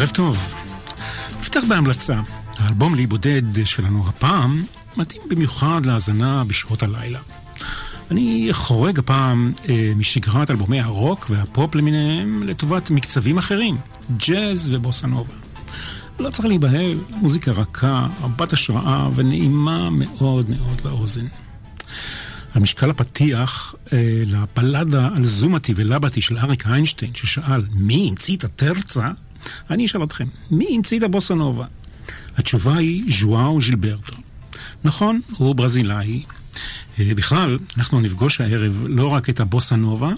ערב טוב. נפתח בהמלצה. האלבום לי בודד שלנו הפעם מתאים במיוחד להאזנה בשעות הלילה. אני חורג הפעם אה, משגרת אלבומי הרוק והפופ למיניהם לטובת מקצבים אחרים, ג'אז ובוסה נובה. לא צריך להיבהל, מוזיקה רכה, רבת השראה ונעימה מאוד מאוד לאוזן. על משקל הפתיח אה, לבלדה על זומתי ולבתי של אריק איינשטיין, ששאל מי המציא את הטרצה, אני אשאל אתכם, מי המציא את הבוסה נובה? התשובה היא ז'ואאו ז'ילברטו. נכון, הוא ברזילאי. אה, בכלל, אנחנו נפגוש הערב לא רק את הבוסה נובה,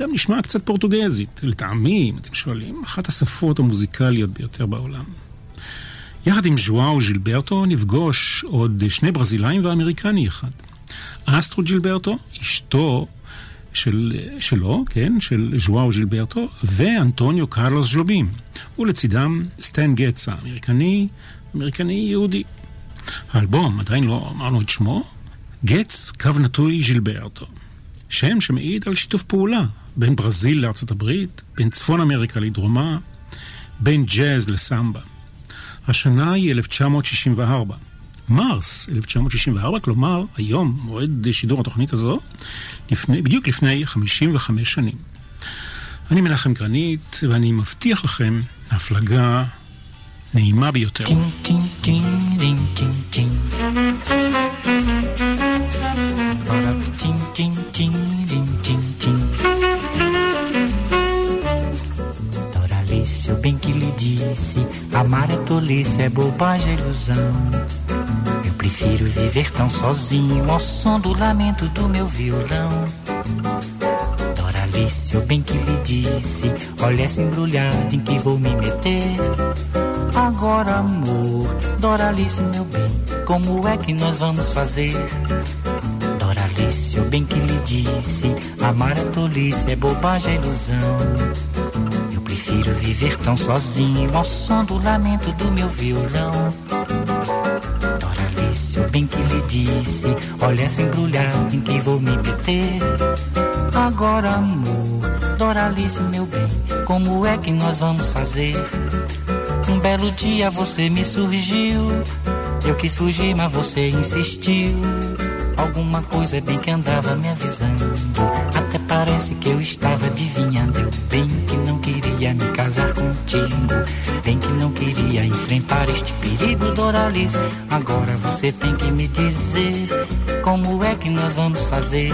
גם נשמע קצת פורטוגזית. לטעמי, אם אתם שואלים, אחת השפות המוזיקליות ביותר בעולם. יחד עם ז'ואאו ז'ילברטו נפגוש עוד שני ברזילאים ואמריקני אחד. אסטרו ג'ילברטו, אשתו של, שלו, כן, של ז'ואאו ג'ילברטו, ואנטוניו קרלוס ז'ובים. ולצידם סטן גץ האמריקני, אמריקני יהודי. האלבום, עדיין לא אמרנו את שמו, גץ קו נטוי ז'ילברטו. שם שמעיד על שיתוף פעולה בין ברזיל לארצות הברית, בין צפון אמריקה לדרומה, בין ג'אז לסמבה. השנה היא 1964. מרס 1964, כלומר היום, מועד שידור התוכנית הזו, לפני, בדיוק לפני 55 שנים. אני מנחם גרנית, ואני מבטיח לכם הפלגה נעימה ביותר. Bem que lhe disse, amar é tolice, é bobagem, é ilusão. Eu prefiro viver tão sozinho ao som do lamento do meu violão. Doralice, o bem que lhe disse, olha essa embrulhada em que vou me meter. Agora, amor, Doralice, meu bem, como é que nós vamos fazer? Doralice, o bem que lhe disse, amar é tolice, é bobagem, é ilusão. Eu prefiro viver tão sozinho ao som do lamento do meu violão. Bem que lhe disse, olha essa embrulhada em que vou me meter. Agora, amor, Doralice, meu bem, como é que nós vamos fazer? Um belo dia você me surgiu. Eu quis fugir, mas você insistiu. Alguma coisa bem que andava me avisando. Até parece que eu estava adivinhando. Eu bem que queria me casar contigo. Bem que não queria enfrentar este perigo, Doralice. Agora você tem que me dizer como é que nós vamos fazer.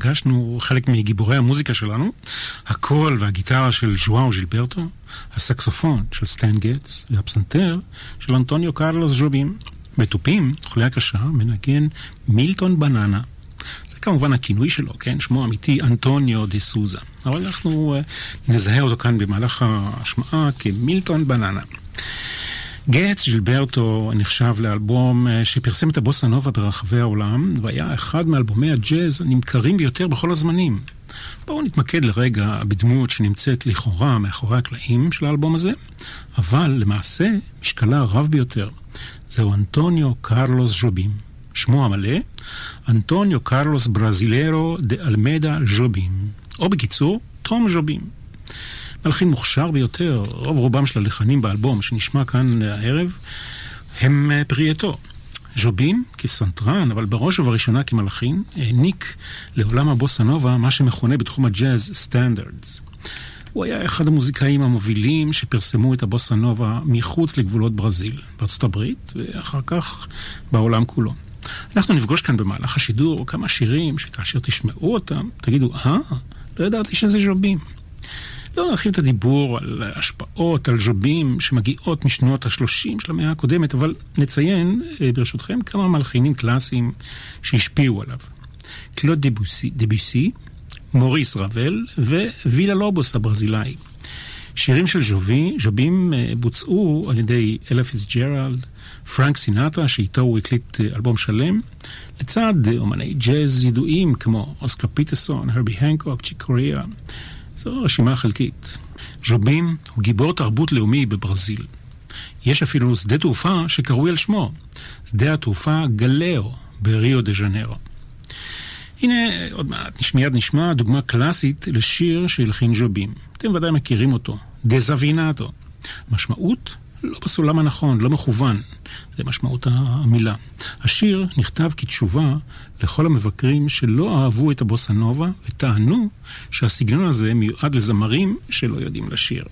פגשנו חלק מגיבורי המוזיקה שלנו, הקול והגיטרה של ז'ואאו ז'ילברטו, הסקסופון של סטן גטס והפסנתר של אנטוניו קרלוס ז'ובים. בתופים, חולי הקשה, מנגן מילטון בננה. זה כמובן הכינוי שלו, כן? שמו האמיתי אנטוניו דה סוזה. אבל אנחנו uh, נזהה אותו כאן במהלך ההשמעה כמילטון בננה. גץ ג'ילברטו נחשב לאלבום שפרסם את הבוסה נובה ברחבי העולם, והיה אחד מאלבומי הג'אז הנמכרים ביותר בכל הזמנים. בואו נתמקד לרגע בדמות שנמצאת לכאורה מאחורי הקלעים של האלבום הזה, אבל למעשה משקלה הרב ביותר זהו אנטוניו קרלוס ז'ובים, שמו המלא, אנטוניו קרלוס ברזילרו דה אלמדה ז'ובים, או בקיצור, תום ז'ובים. מלחין מוכשר ביותר, רוב רובם של הלחנים באלבום שנשמע כאן הערב, הם פרי עטו. ז'ובים, כפסנתרן, אבל בראש ובראשונה כמלחין, העניק לעולם הבוסה נובה מה שמכונה בתחום הג'אז standards. הוא היה אחד המוזיקאים המובילים שפרסמו את הבוסה נובה מחוץ לגבולות ברזיל, בארצות הברית, ואחר כך בעולם כולו. אנחנו נפגוש כאן במהלך השידור כמה שירים שכאשר תשמעו אותם, תגידו, אה, לא ידעתי שזה ז'ובים. לא נרחיב את הדיבור על השפעות, על ז'ובים שמגיעות משנות ה-30 של המאה הקודמת, אבל נציין, אה, ברשותכם, כמה מלחינים קלאסיים שהשפיעו עליו. קלוד דבוסי, דבוסי מוריס רבל ווילה לובוס הברזילאי. שירים של ז'ובי, ז'ובים אה, בוצעו על ידי אלה פיצג'רלד, פרנק סינטרה, שאיתו הוא הקליט אה, אלבום שלם, לצד אומני ג'אז ידועים כמו אוסקר פיטרסון, הרבי הנקוק, צ'יק קוריאה. זו רשימה חלקית. ז'ובים הוא גיבור תרבות לאומי בברזיל. יש אפילו שדה תעופה שקרוי על שמו, שדה התעופה גלאו בריו דה ז'נרו. הנה, עוד מעט, מיד נשמע דוגמה קלאסית לשיר שהלחין ז'ובים. אתם ודאי מכירים אותו, דזווינטו. משמעות? לא בסולם הנכון, לא מכוון. זה משמעות המילה. השיר נכתב כתשובה לכל המבקרים שלא אהבו את הבוסה נובה וטענו שהסגנון הזה מיועד לזמרים שלא יודעים לשיר.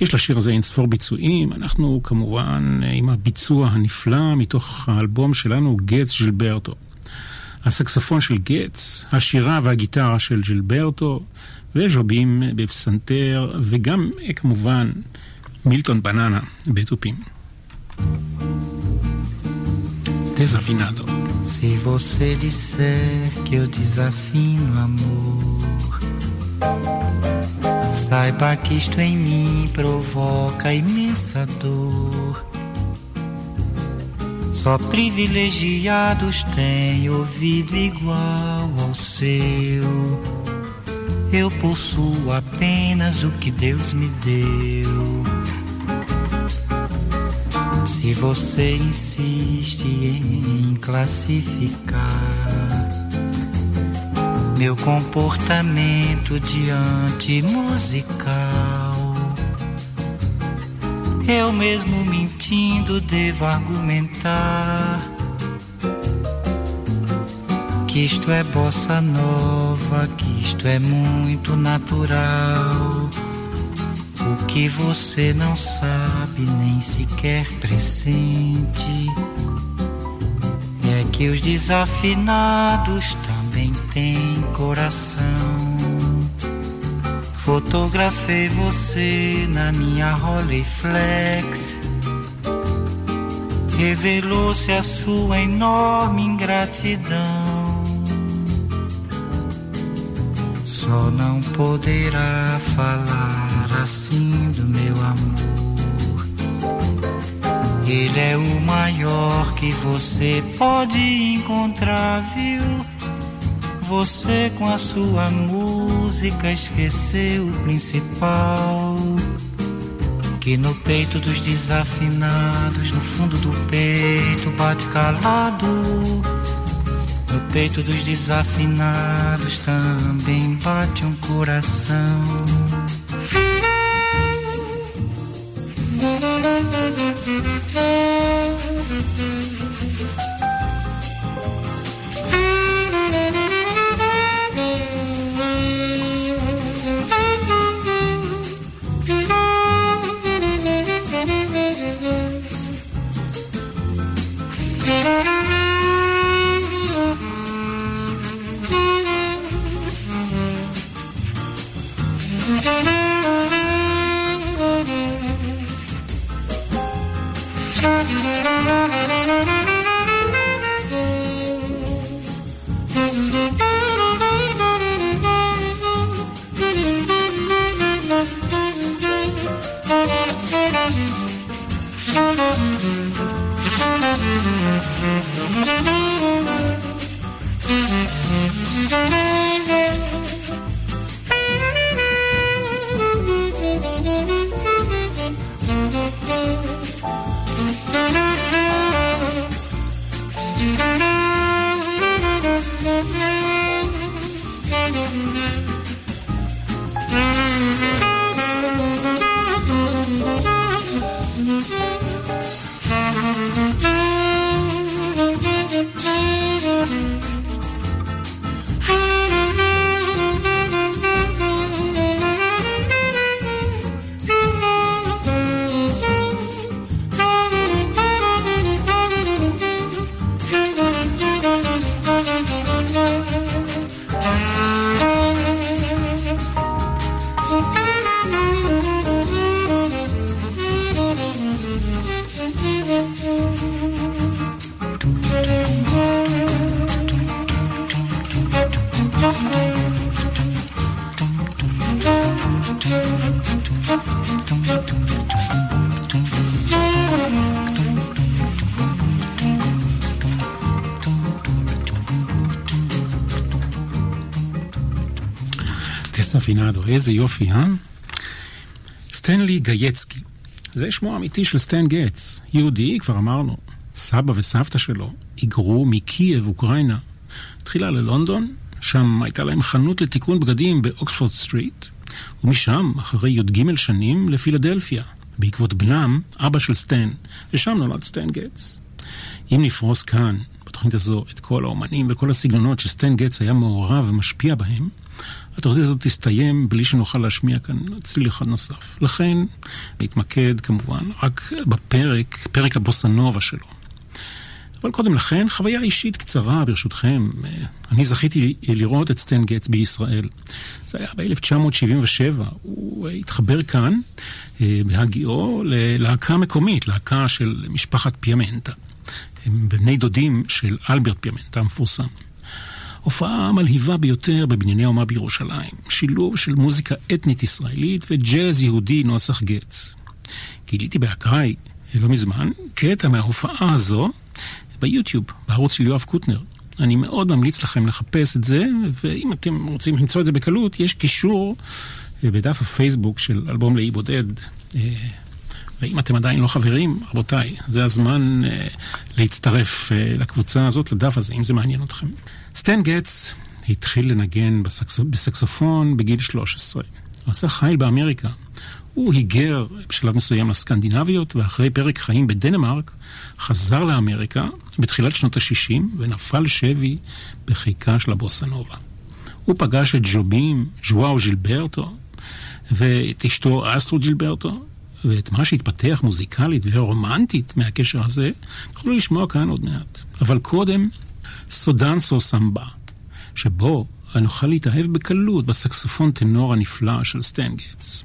יש לשיר הזה אין ספור ביצועים, אנחנו כמובן עם הביצוע הנפלא מתוך האלבום שלנו, גץ ז'ילברטו. הסקספון של גץ, השירה והגיטרה של ז'ילברטו, וז'ובים בפסנתר, וגם כמובן Milton Banana, Betupim. Desafinado. Se você disser que eu desafino, amor, saiba que isto em mim provoca imensa dor. Só privilegiados têm ouvido igual ao seu. Eu possuo apenas o que Deus me deu. Se você insiste em classificar meu comportamento diante musical eu mesmo mentindo devo argumentar que isto é bossa nova, que isto é muito natural. O que você não sabe nem sequer pressente é que os desafinados também têm coração. Fotografei você na minha Rolleiflex. Revelou-se a sua enorme ingratidão. Só não poderá falar assim do meu amor. Ele é o maior que você pode encontrar, viu? Você com a sua música esqueceu o principal. Que no peito dos desafinados, no fundo do peito bate calado. No peito dos desafinados também bate um coração. Desafinado, איזה יופי, אה? סטנלי גייצקי, זה שמו האמיתי של סטן גץ, יהודי, כבר אמרנו. סבא וסבתא שלו היגרו מקייב, אוקראינה. תחילה ללונדון, שם הייתה להם חנות לתיקון בגדים באוקספורד סטריט, ומשם, אחרי י"ג שנים, לפילדלפיה, בעקבות בנם, אבא של סטן, ושם נולד סטן גץ. אם נפרוס כאן, בתוכנית הזו, את כל האומנים וכל הסגנונות שסטן גץ היה מעורב ומשפיע בהם, התוכנית הזאת תסתיים בלי שנוכל להשמיע כאן צליל אחד נוסף. לכן, נתמקד כמובן רק בפרק, פרק הבוסנובה שלו. אבל קודם לכן, חוויה אישית קצרה, ברשותכם. אני זכיתי לראות את סטן גטס בישראל. זה היה ב-1977. הוא התחבר כאן, אה, בהגיעו, ללהקה מקומית, להקה של משפחת פיאמנטה. הם בני דודים של אלברט פיאמנטה המפורסם. הופעה מלהיבה ביותר בבנייני האומה בירושלים. שילוב של מוזיקה אתנית ישראלית וג'אז יהודי נוסח גץ. גיליתי באקראי, לא מזמן, קטע מההופעה הזו ביוטיוב, בערוץ של יואב קוטנר. אני מאוד ממליץ לכם לחפש את זה, ואם אתם רוצים למצוא את זה בקלות, יש קישור אה, בדף הפייסבוק של אלבום לאי בודד. אה, ואם אתם עדיין לא חברים, רבותיי, זה הזמן להצטרף לקבוצה הזאת, לדף הזה, אם זה מעניין אתכם. סטן גטס התחיל לנגן בסקס... בסקסופון בגיל 13. הוא עשה חייל באמריקה. הוא היגר בשלב מסוים לסקנדינביות, ואחרי פרק חיים בדנמרק, חזר לאמריקה בתחילת שנות ה-60 ונפל שבי בחיקה של הבוסנובה. הוא פגש את ג'ובים, ז'ואאו ז'ילברטו, ואת אשתו אסטרו ג'ילברטו, ואת מה שהתפתח מוזיקלית ורומנטית מהקשר הזה, תוכלו לשמוע כאן עוד מעט. אבל קודם, Só Danço Samba, שבו נוכל להתאהב בקלות בסקסופון טנור הנפלא של סטן גטס.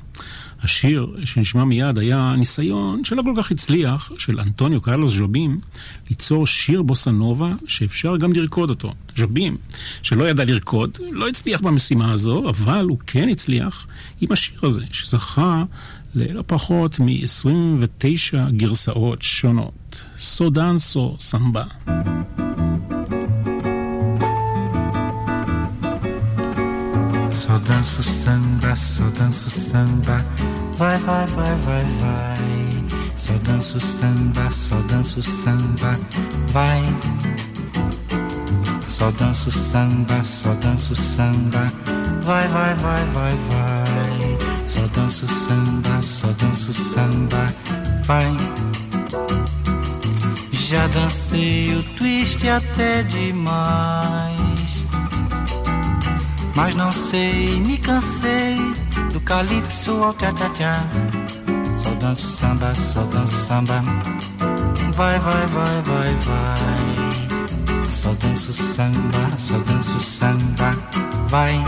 השיר שנשמע מיד היה ניסיון שלא כל כך הצליח של אנטוניו קרלוס ז'ובים ליצור שיר בוסנובה שאפשר גם לרקוד אותו. ז'ובים, שלא ידע לרקוד, לא הצליח במשימה הזו, אבל הוא כן הצליח עם השיר הזה, שזכה ללא פחות מ-29 גרסאות שונות. סודנסו סמבה. Só danço samba, só danço samba. Vai, vai, vai, vai, vai. Só danço samba, só danço samba. Vai. Só danço samba, só danço samba. Vai, vai, vai, vai, vai. Só danço samba, só danço samba. Vai. Já dancei o twist até demais. Mas não sei, me cansei do calypso ao tchá-tchá-tchá. Só danço samba, só danço samba. Vai, vai, vai, vai, vai. Só danço samba, só danço samba. Vai.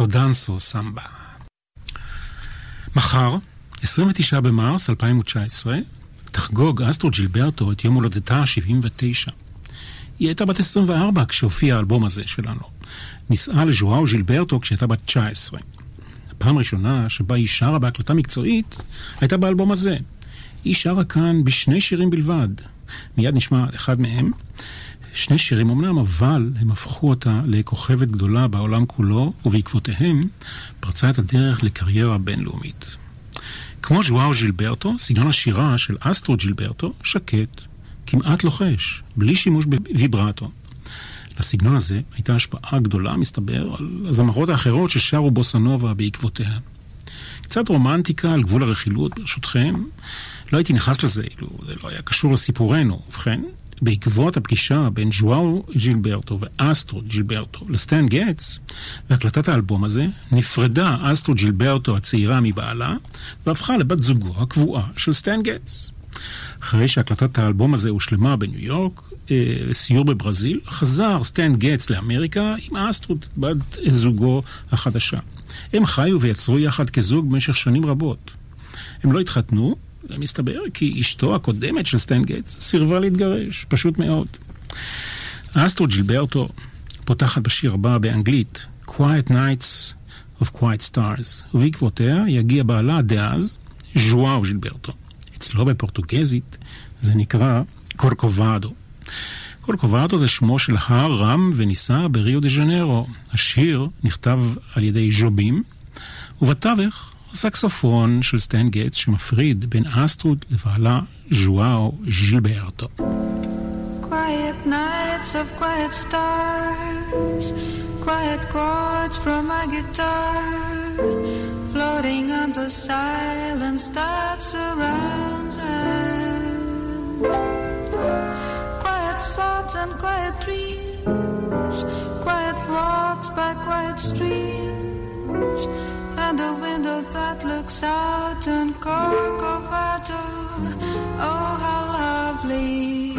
סודנסו סמבה. מחר, 29 במרס 2019, תחגוג אסטרו ג'ילברטו את יום הולדתה ה-79. היא הייתה בת 24 כשהופיע האלבום הזה שלנו. נישאה לז'ואאו ז'ילברטו כשהייתה בת 19. הפעם הראשונה שבה היא שרה בהקלטה מקצועית הייתה באלבום הזה. היא שרה כאן בשני שירים בלבד. מיד נשמע אחד מהם. שני שירים אמנם, אבל הם הפכו אותה לכוכבת גדולה בעולם כולו, ובעקבותיהם פרצה את הדרך לקריירה בינלאומית. כמו ז'ואאו ז'ילברטו, סגנון השירה של אסטרו ג'ילברטו שקט, כמעט לוחש, בלי שימוש בוויברטו. לסגנון הזה הייתה השפעה גדולה, מסתבר, על הזמרות האחרות ששרו בוסנובה בעקבותיה. קצת רומנטיקה על גבול הרכילות, ברשותכם. לא הייתי נכנס לזה, אילו זה לא היה קשור לסיפורנו. ובכן, בעקבות הפגישה בין ז'ואאו ג'ילברטו ואסטרוד ג'ילברטו לסטן גטס, והקלטת האלבום הזה, נפרדה אסטרוד ג'ילברטו הצעירה מבעלה, והפכה לבת זוגו הקבועה של סטן גטס. אחרי שהקלטת האלבום הזה הושלמה בניו יורק, אה, סיור בברזיל, חזר סטן גטס לאמריקה עם אסטרוד, בת זוגו החדשה. הם חיו ויצרו יחד כזוג במשך שנים רבות. הם לא התחתנו, ומסתבר כי אשתו הקודמת של סטן גטס סירבה להתגרש, פשוט מאוד. אסטרו ג'ילברטו פותחת בשיר הבא באנגלית, Quiet Nights of Quiet Stars, ובעקבותיה יגיע בעלה דאז, ז'ואאו ג'ילברטו. אצלו בפורטוגזית זה נקרא קורקובדו. קורקובדו זה שמו של הר רם ונישא בריו דה ז'נרו. השיר נכתב על ידי ז'ובים, ובתווך הסקסופון של סטן גטס שמפריד בין אסטרוד לבעלה ז'ואאו ז'ילברטו. Quiet nights of quiet stars, quiet chords from my guitar. floating on the silence that surrounds us. Quiet thoughts and quiet dreams, quiet walks by quiet streams, and a window that looks out on Corcovado. Oh, how lovely!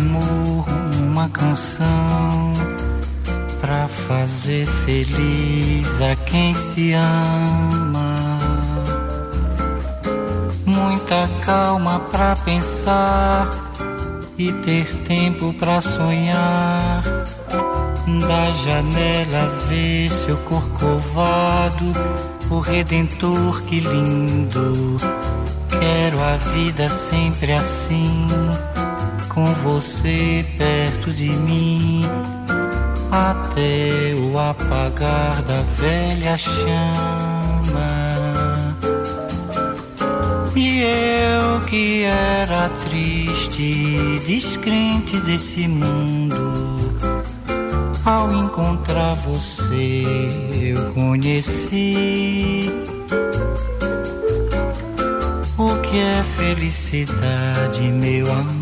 Amor uma canção para fazer feliz a quem se ama. Muita calma para pensar e ter tempo para sonhar. Da janela ver seu corcovado, o redentor que lindo. Quero a vida sempre assim com você perto de mim até o apagar da velha chama. E eu que era triste, descrente desse mundo, ao encontrar você eu conheci o que é felicidade, meu amor.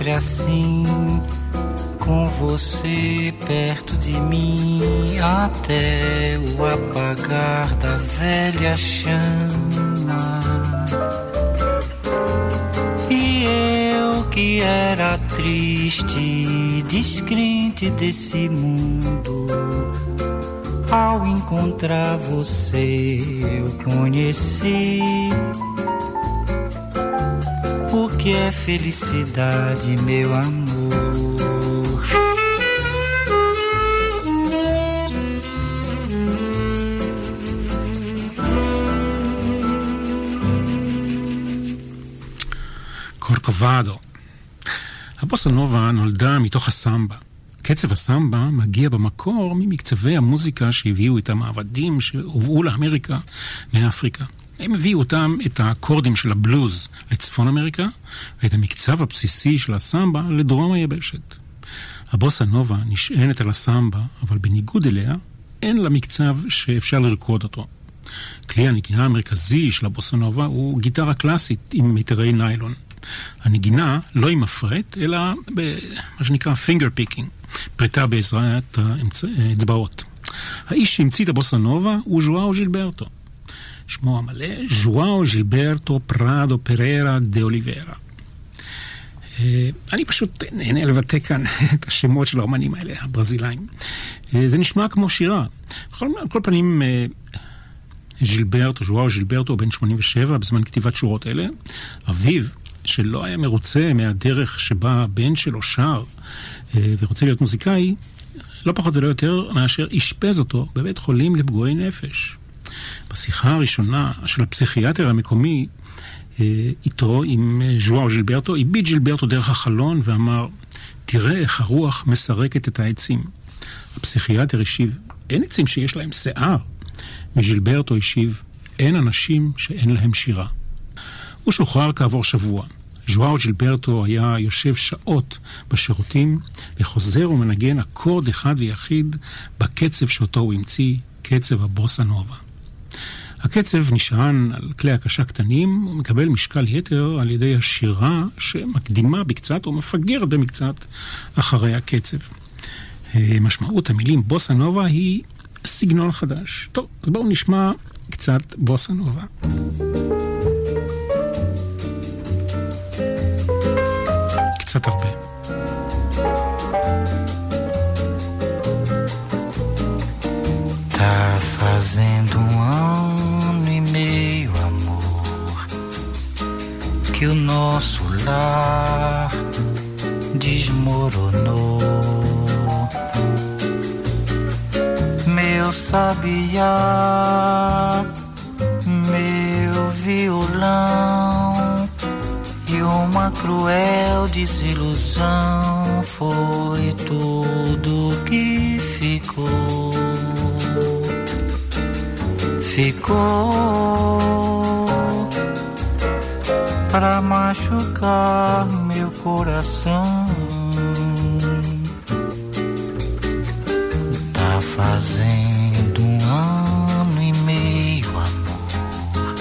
Sempre assim, com você perto de mim, até o apagar da velha chama. E eu que era triste, descrente desse mundo. Ao encontrar você, eu conheci que é felicidade, meu amor. קורקובדו. הבוסה נובה נולדה מתוך הסמבה. קצב הסמבה מגיע במקור ממקצבי המוזיקה שהביאו איתם העבדים שהובאו לאמריקה מאפריקה. הם הביאו אותם, את האקורדים של הבלוז לצפון אמריקה, ואת המקצב הבסיסי של הסמבה לדרום היבשת. הבוסה נובה נשענת על הסמבה, אבל בניגוד אליה, אין לה מקצב שאפשר לרקוד אותו. כלי הנגינה המרכזי של הבוסה נובה הוא גיטרה קלאסית עם מיתרי ניילון. הנגינה לא עם מפרט, אלא במה שנקרא finger picking, פריטה בעזרת האצבעות. האיש שהמציא את הבוסה נובה הוא ז'ואאו ז'ילברטו. שמו המלא, ז'ואאו ז'ילברטו פרדו פררה דה אוליברה. אני פשוט נהנה לבטא כאן את השמות של האומנים האלה, הברזילאים. אה, זה נשמע כמו שירה. בכל, כל פנים, ז'ילברטו, ז'ואאו ז'ילברטו, בן 87, בזמן כתיבת שורות אלה, אביו, שלא היה מרוצה מהדרך שבה הבן שלו שר אה, ורוצה להיות מוזיקאי, לא פחות ולא יותר מאשר אשפז אותו בבית חולים לפגועי נפש. בשיחה הראשונה של הפסיכיאטר המקומי אה, איתו, עם אה, ז'ואר ז'ילברטו, הביט ז'ילברטו דרך החלון ואמר, תראה איך הרוח מסרקת את העצים. הפסיכיאטר השיב, אין עצים שיש להם שיער. וז'ילברטו השיב, אין אנשים שאין להם שירה. הוא שוחרר כעבור שבוע. ז'ואר ג'ילברטו היה יושב שעות בשירותים וחוזר ומנגן אקורד אחד ויחיד בקצב שאותו הוא המציא, קצב הבוסה נובה. הקצב נשען על כלי הקשה קטנים ומקבל משקל יתר על ידי השירה שמקדימה בקצת או מפגרת במקצת אחרי הקצב. אה, משמעות המילים בוסה נובה היא סגנון חדש. טוב, אז בואו נשמע קצת בוסה נובה. קצת הרבה. Tá fazendo um que o nosso lar desmoronou. Meu sabiá, meu violão uma cruel desilusão foi tudo que ficou. Ficou para machucar meu coração. Tá fazendo um ano e meio, amor,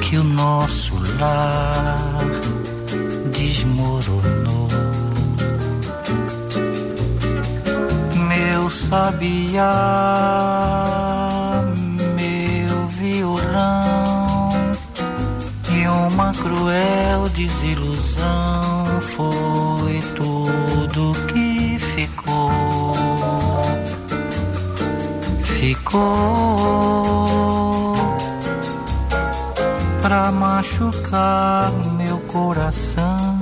que o nosso lar desmoronou. Meu sabiá, uma cruel desilusão foi tudo que ficou. Ficou pra machucar meu coração.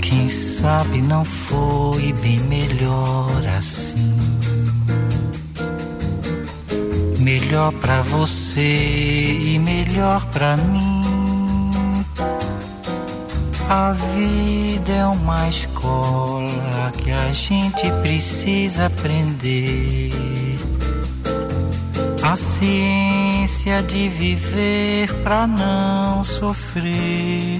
Quem sabe não foi bem melhor assim. Melhor pra você e melhor pra mim. A vida é uma escola que a gente precisa aprender a ciência de viver pra não sofrer.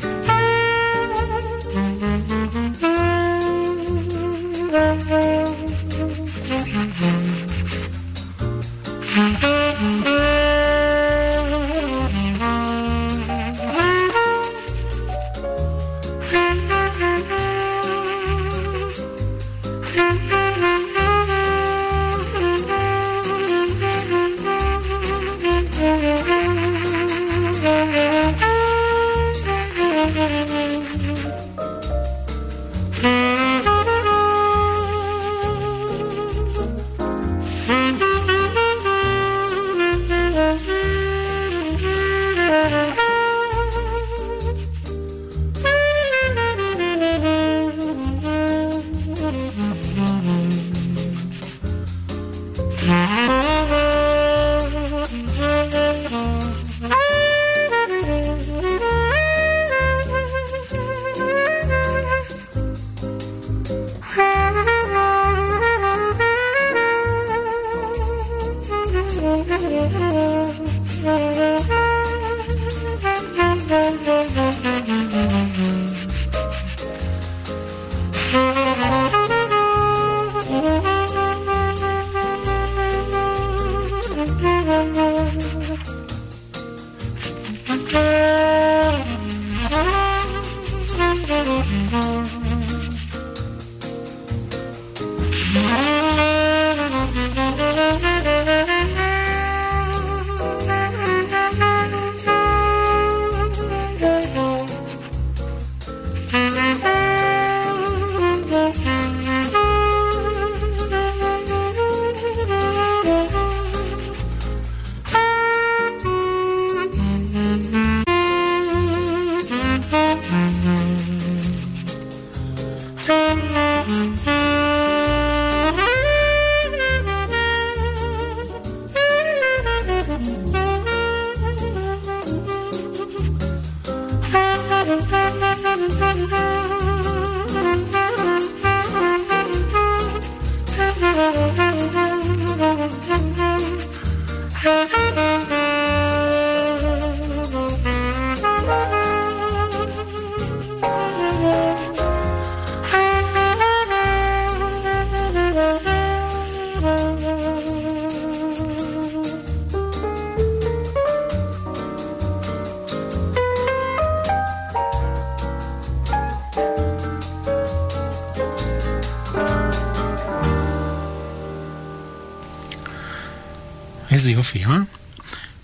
איזה יופי, אה?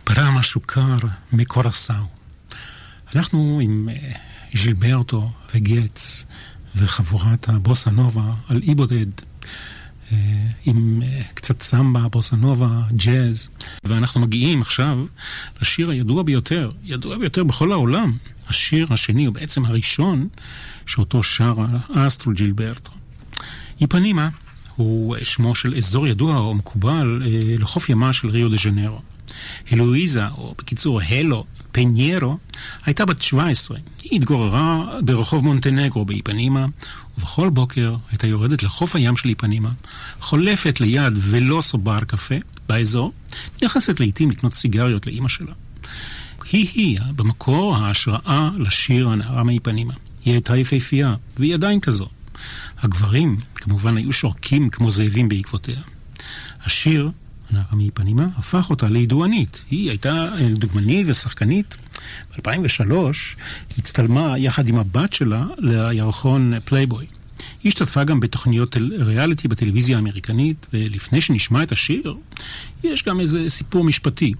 ברא משהו קר מקורסאו. אנחנו עם uh, ז'ילברטו וגץ וחבורת הבוסה נובה על אי בודד. uh, עם uh, קצת סמבה, בוסה נובה, ג'אז, ואנחנו מגיעים עכשיו לשיר הידוע ביותר, ידוע ביותר בכל העולם. השיר השני, הוא בעצם הראשון, שאותו שר אסטרו ג'ילברטו. איפנימה הוא שמו של אזור ידוע או מקובל אה, לחוף ימה של ריו דה ז'נרו. הלואיזה, או בקיצור הלו פניירו, הייתה בת 17. היא התגוררה ברחוב מונטנגרו באיפנימה, ובכל בוקר הייתה יורדת לחוף הים של איפנימה, חולפת ליד ולוסו בר קפה באזור, נכנסת לעיתים לקנות סיגריות לאימא שלה. היא-היא, במקור, ההשראה לשיר הנערה מאיפנימה. היא הייתה יפהפייה, והיא עדיין כזו. הגברים כמובן היו שורקים כמו זאבים בעקבותיה. השיר, הנערה מאיפנימה, הפך אותה לידוענית. היא הייתה דוגמנית ושחקנית. ב-2003 הצטלמה יחד עם הבת שלה לירחון פלייבוי. היא השתתפה גם בתוכניות ריאליטי בטלוויזיה האמריקנית, ולפני שנשמע את השיר, יש גם איזה סיפור משפטי.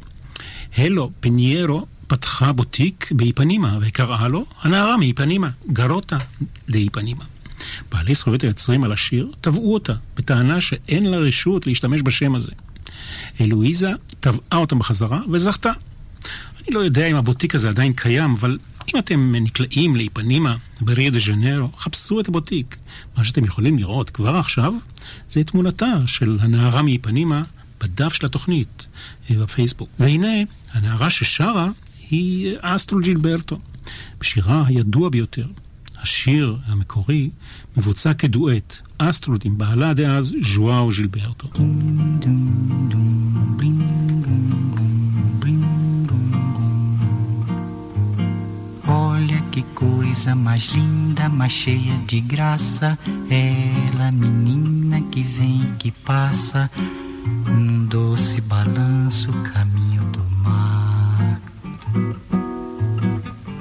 הלו פיניירו פתחה בוטיק באיפנימה וקראה לו הנערה מאיפנימה, Garota לאיפנימה. בעלי זכויות היוצרים על השיר תבעו אותה, בטענה שאין לה רשות להשתמש בשם הזה. אלואיזה תבעה אותם בחזרה וזכתה. אני לא יודע אם הבוטיק הזה עדיין קיים, אבל אם אתם נקלעים לאיפנימה בריה דה ז'נרו, חפשו את הבוטיק. מה שאתם יכולים לראות כבר עכשיו, זה תמונתה של הנערה מאיפנימה בדף של התוכנית אה, בפייסבוק. והנה, הנערה ששרה היא אסטרו ג'ילברטו, בשירה הידוע ביותר, השיר המקורי מבוצע כדואט, אסטרוד עם בעלה דאז ז'ואאו ז'ילברטו. Olha que coisa mais linda, mais cheia de graça. Ela, menina que vem e que passa, num doce balanço, caminho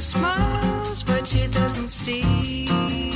smiles, but she doesn't see.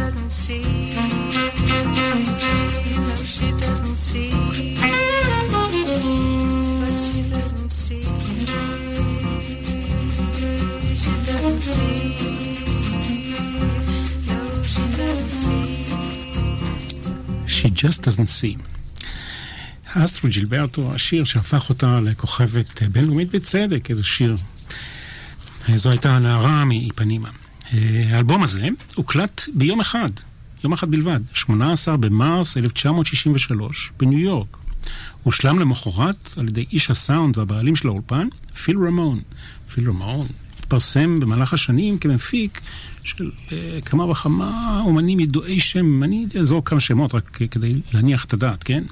doesn't see. You know she doesn't see. But she doesn't see. She doesn't see. No, she doesn't see. She just doesn't see. אסטרו ג'ילברטו, השיר שהפך אותה לכוכבת בינלאומית בצדק, איזה שיר. זו הייתה הנערה מאיפנימה. אה, האלבום הזה הוקלט ביום אחד, יום אחד בלבד, 18 במרס 1963, בניו יורק. הושלם למחרת על ידי איש הסאונד והבעלים של האולפן, פיל רמון. פיל רמון התפרסם במהלך השנים כמפיק של אה, כמה וכמה אומנים ידועי שם, אני אזכיר כמה שמות רק כדי להניח את הדעת, כן?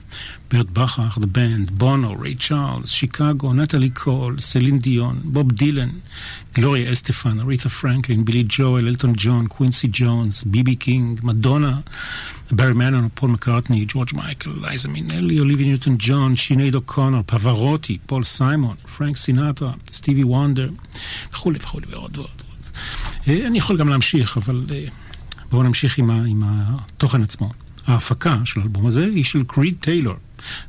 ברט בכרך, The Band, בונו, ריי צ'ארלס, שיקגו, נטלי קול, סלין דיון, בוב דילן, גלוריה אסטפן, אריתה פרנקלין, בילי ג'ואל, אלטון ג'ון, קווינסי ג'ונס, ביבי קינג, מדונה, ברי מנילו, פול מקארטני, ג'ורג' מייקל, לייזה מינלי, אוליביה ניוטון ג'ון, שינייד אוקונר, פברוטי, פול סיימון, פרנק סינטרה, סטיבי וונדר, וכולי וכולי ועוד ועוד. אה, אני יכול גם להמשיך, אבל אה, בואו נמשיך עם, ה, עם התוכן עצמו. ההפקה של האלבום הזה היא של קריד טיילור.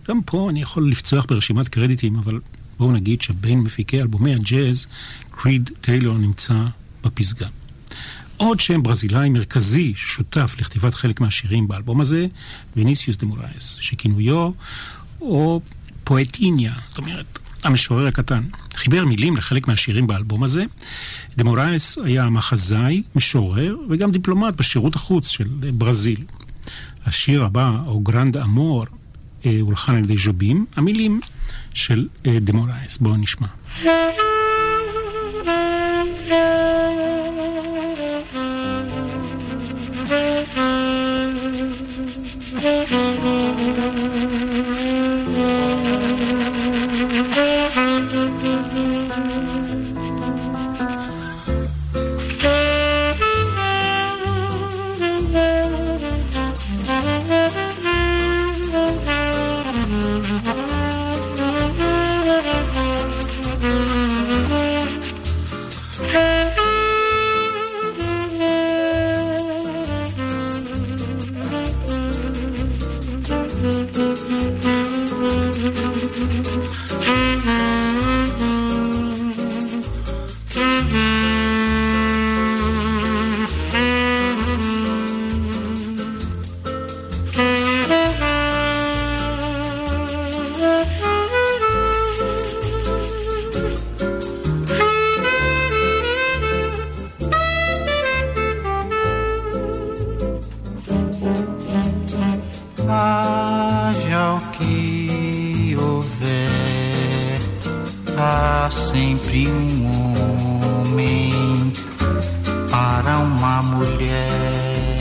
גם פה אני יכול לפצוח ברשימת קרדיטים, אבל בואו נגיד שבין מפיקי אלבומי הג'אז, קריד טיילור נמצא בפסגה. עוד שם ברזילאי מרכזי ששותף לכתיבת חלק מהשירים באלבום הזה, וניסיוס דה מורייס, שכינויו, O Poetinha, זאת אומרת, המשורר הקטן. חיבר מילים לחלק מהשירים באלבום הזה. דה מורייס היה מחזאי, משורר וגם דיפלומט בשירות החוץ של ברזיל. השיר הבא, O Grande Amor, אה, הולחן על ידי ז'ובים, המילים של אה, דה מורייס. בואו נשמע.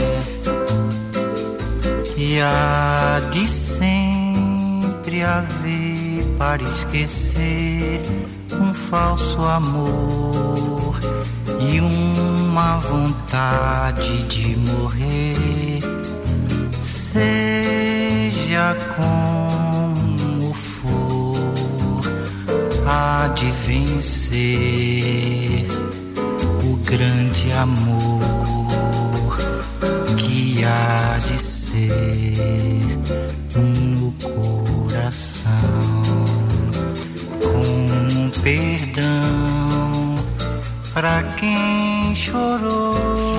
Mulher e há de sempre haver para esquecer um falso amor e uma vontade de morrer. Seja como for, há de vencer o grande amor há de ser no coração com perdão para quem chorou.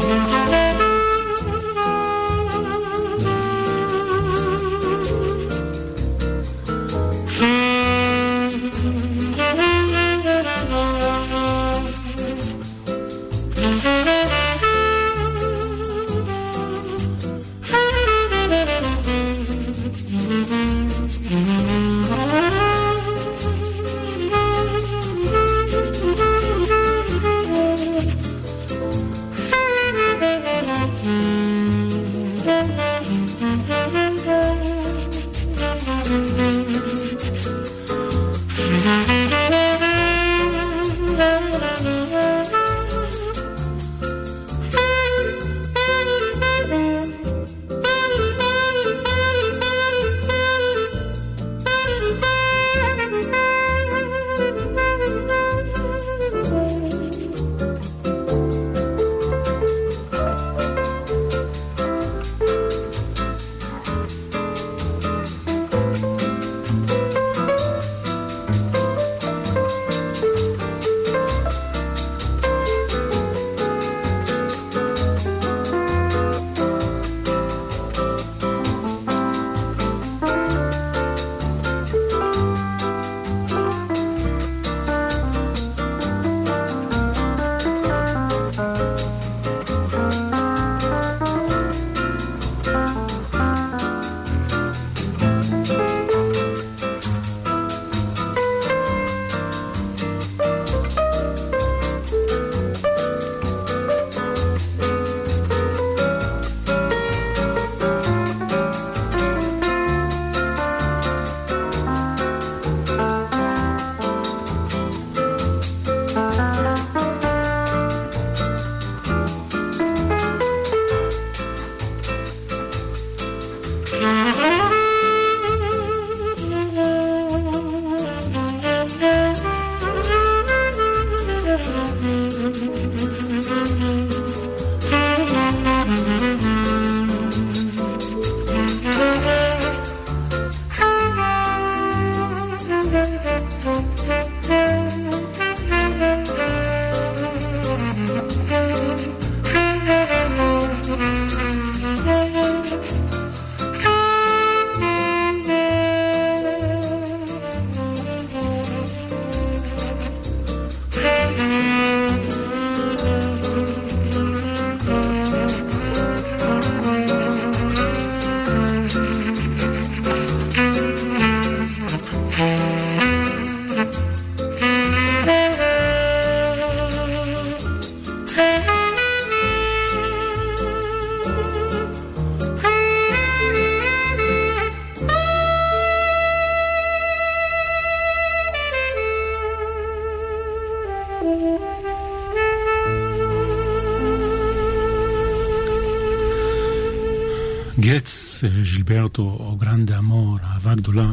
גץ, ז'ילברטו או גרנדה אמור, אהבה גדולה.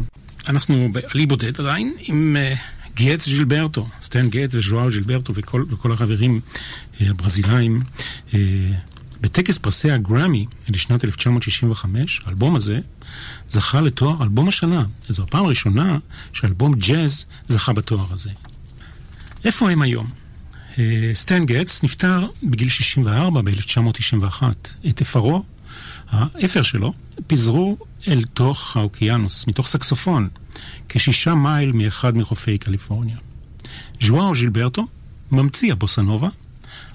אנחנו בעלי בודד עדיין עם גץ ז'ילברטו, סטן גץ וז'ואר ז'ילברטו וכל, וכל החברים הברזילאים. בטקס פרסי הגרמי לשנת 1965, האלבום הזה זכה לתואר אלבום השנה. זו הפעם הראשונה שאלבום ג'אז זכה בתואר הזה. איפה הם היום? סטן גטס נפטר בגיל 64 ב-1991. את אפרו, האפר שלו, פיזרו אל תוך האוקיינוס, מתוך סקסופון, כשישה מייל מאחד מחופי קליפורניה. ז'ואאו ז'ילברטו, ממציא הבוסנובה,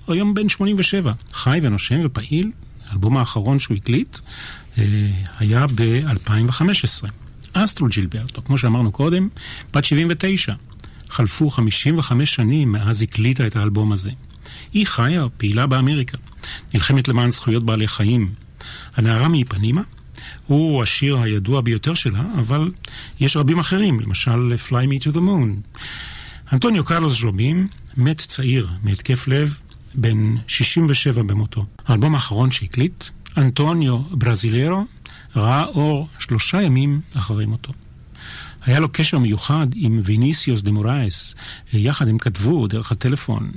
היום בן 87, חי ונושם ופעיל. האלבום האחרון שהוא הקליט היה ב-2015. אסטרוד ג'ילברטו, כמו שאמרנו קודם, בת 79. חלפו 55 שנים מאז הקליטה את האלבום הזה. היא חיה, פעילה באמריקה, נלחמת למען זכויות בעלי חיים. הנערה מאיפנימה הוא השיר הידוע ביותר שלה, אבל יש רבים אחרים, למשל Fly Me to the Moon. אנטוניו קרלוס ז'ובים מת צעיר מהתקף לב, בן 67 במותו. האלבום האחרון שהקליט, אנטוניו ברזילרו, ראה אור שלושה ימים אחרי מותו. היה לו קשר מיוחד עם ויניסיוס דה מורייס, יחד הם כתבו דרך הטלפון,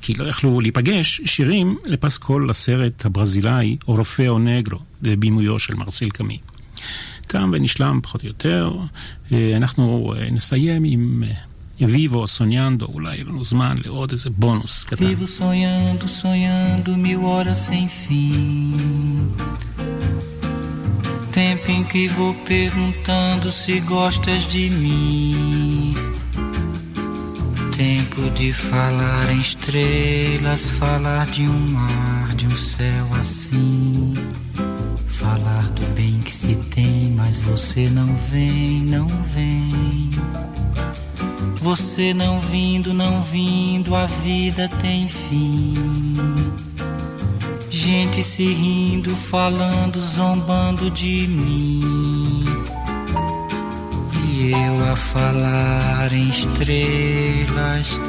כי לא יכלו להיפגש, שירים לפסקול לסרט הברזילאי אורופאו נגרו, בבימויו של מרסיל קאמי. תם ונשלם פחות או יותר, אנחנו נסיים עם ויבו, סוניאנדו, אולי יהיה לנו זמן לעוד איזה בונוס קטן. Vivo sonhando, sonhando mil horas sem fim. Tempo em que vou perguntando se gostas de mim. Tempo de falar em estrelas, falar de um mar, de um céu assim. Falar do bem que se tem, mas você não vem, não vem. Você não vindo, não vindo, a vida tem fim. Gente se rindo, falando, zombando de mim. E eu a falar em estrelas,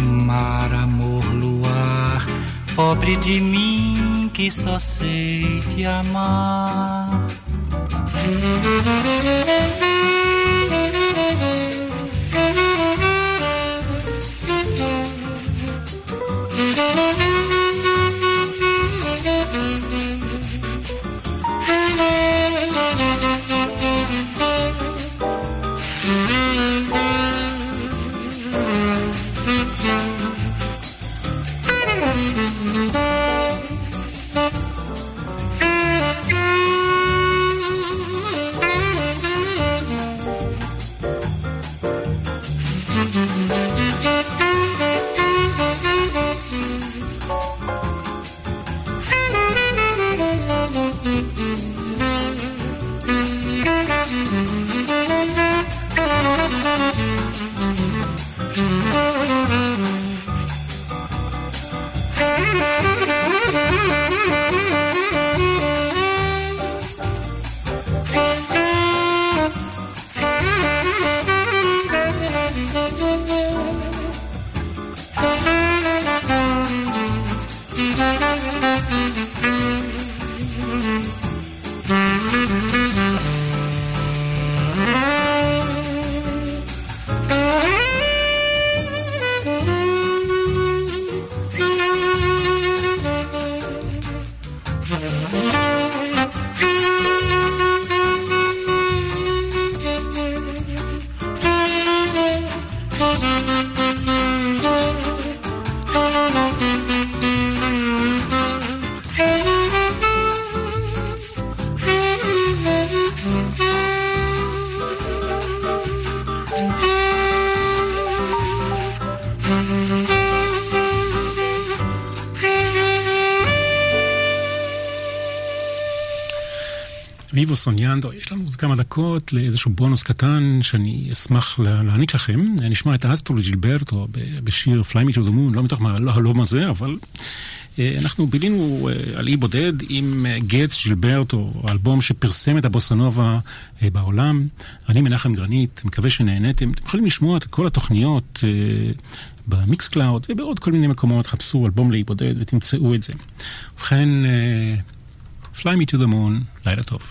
mar, amor, luar. Pobre de mim que só sei te amar. Vivo Sonhando, יש לנו עוד כמה דקות לאיזשהו בונוס קטן שאני אשמח להעניק לכם. נשמע את אסטרוד ג'ילברטו בשיר Fly Me to the Moon, לא מתוך האלבום הזה, אבל אנחנו בילינו על אי בודד עם גטס ג'ילברטו, האלבום שפרסם את הבוסנובה בעולם. אני מנחם גרנית, מקווה שנהניתם. אתם יכולים לשמוע את כל התוכניות ב Mixcloud ובעוד כל מיני מקומות. חפשו אלבום לאי בודד ותמצאו את זה. ובכן... Fly me to the moon, לילה טוב.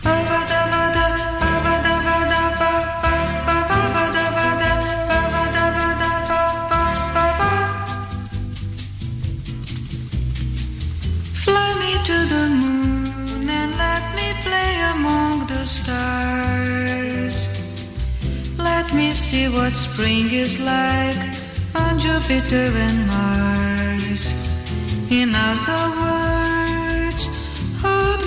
Fly me to the moon and let me play among the stars. Let me see what spring is like on Jupiter and Mars. In other words, hold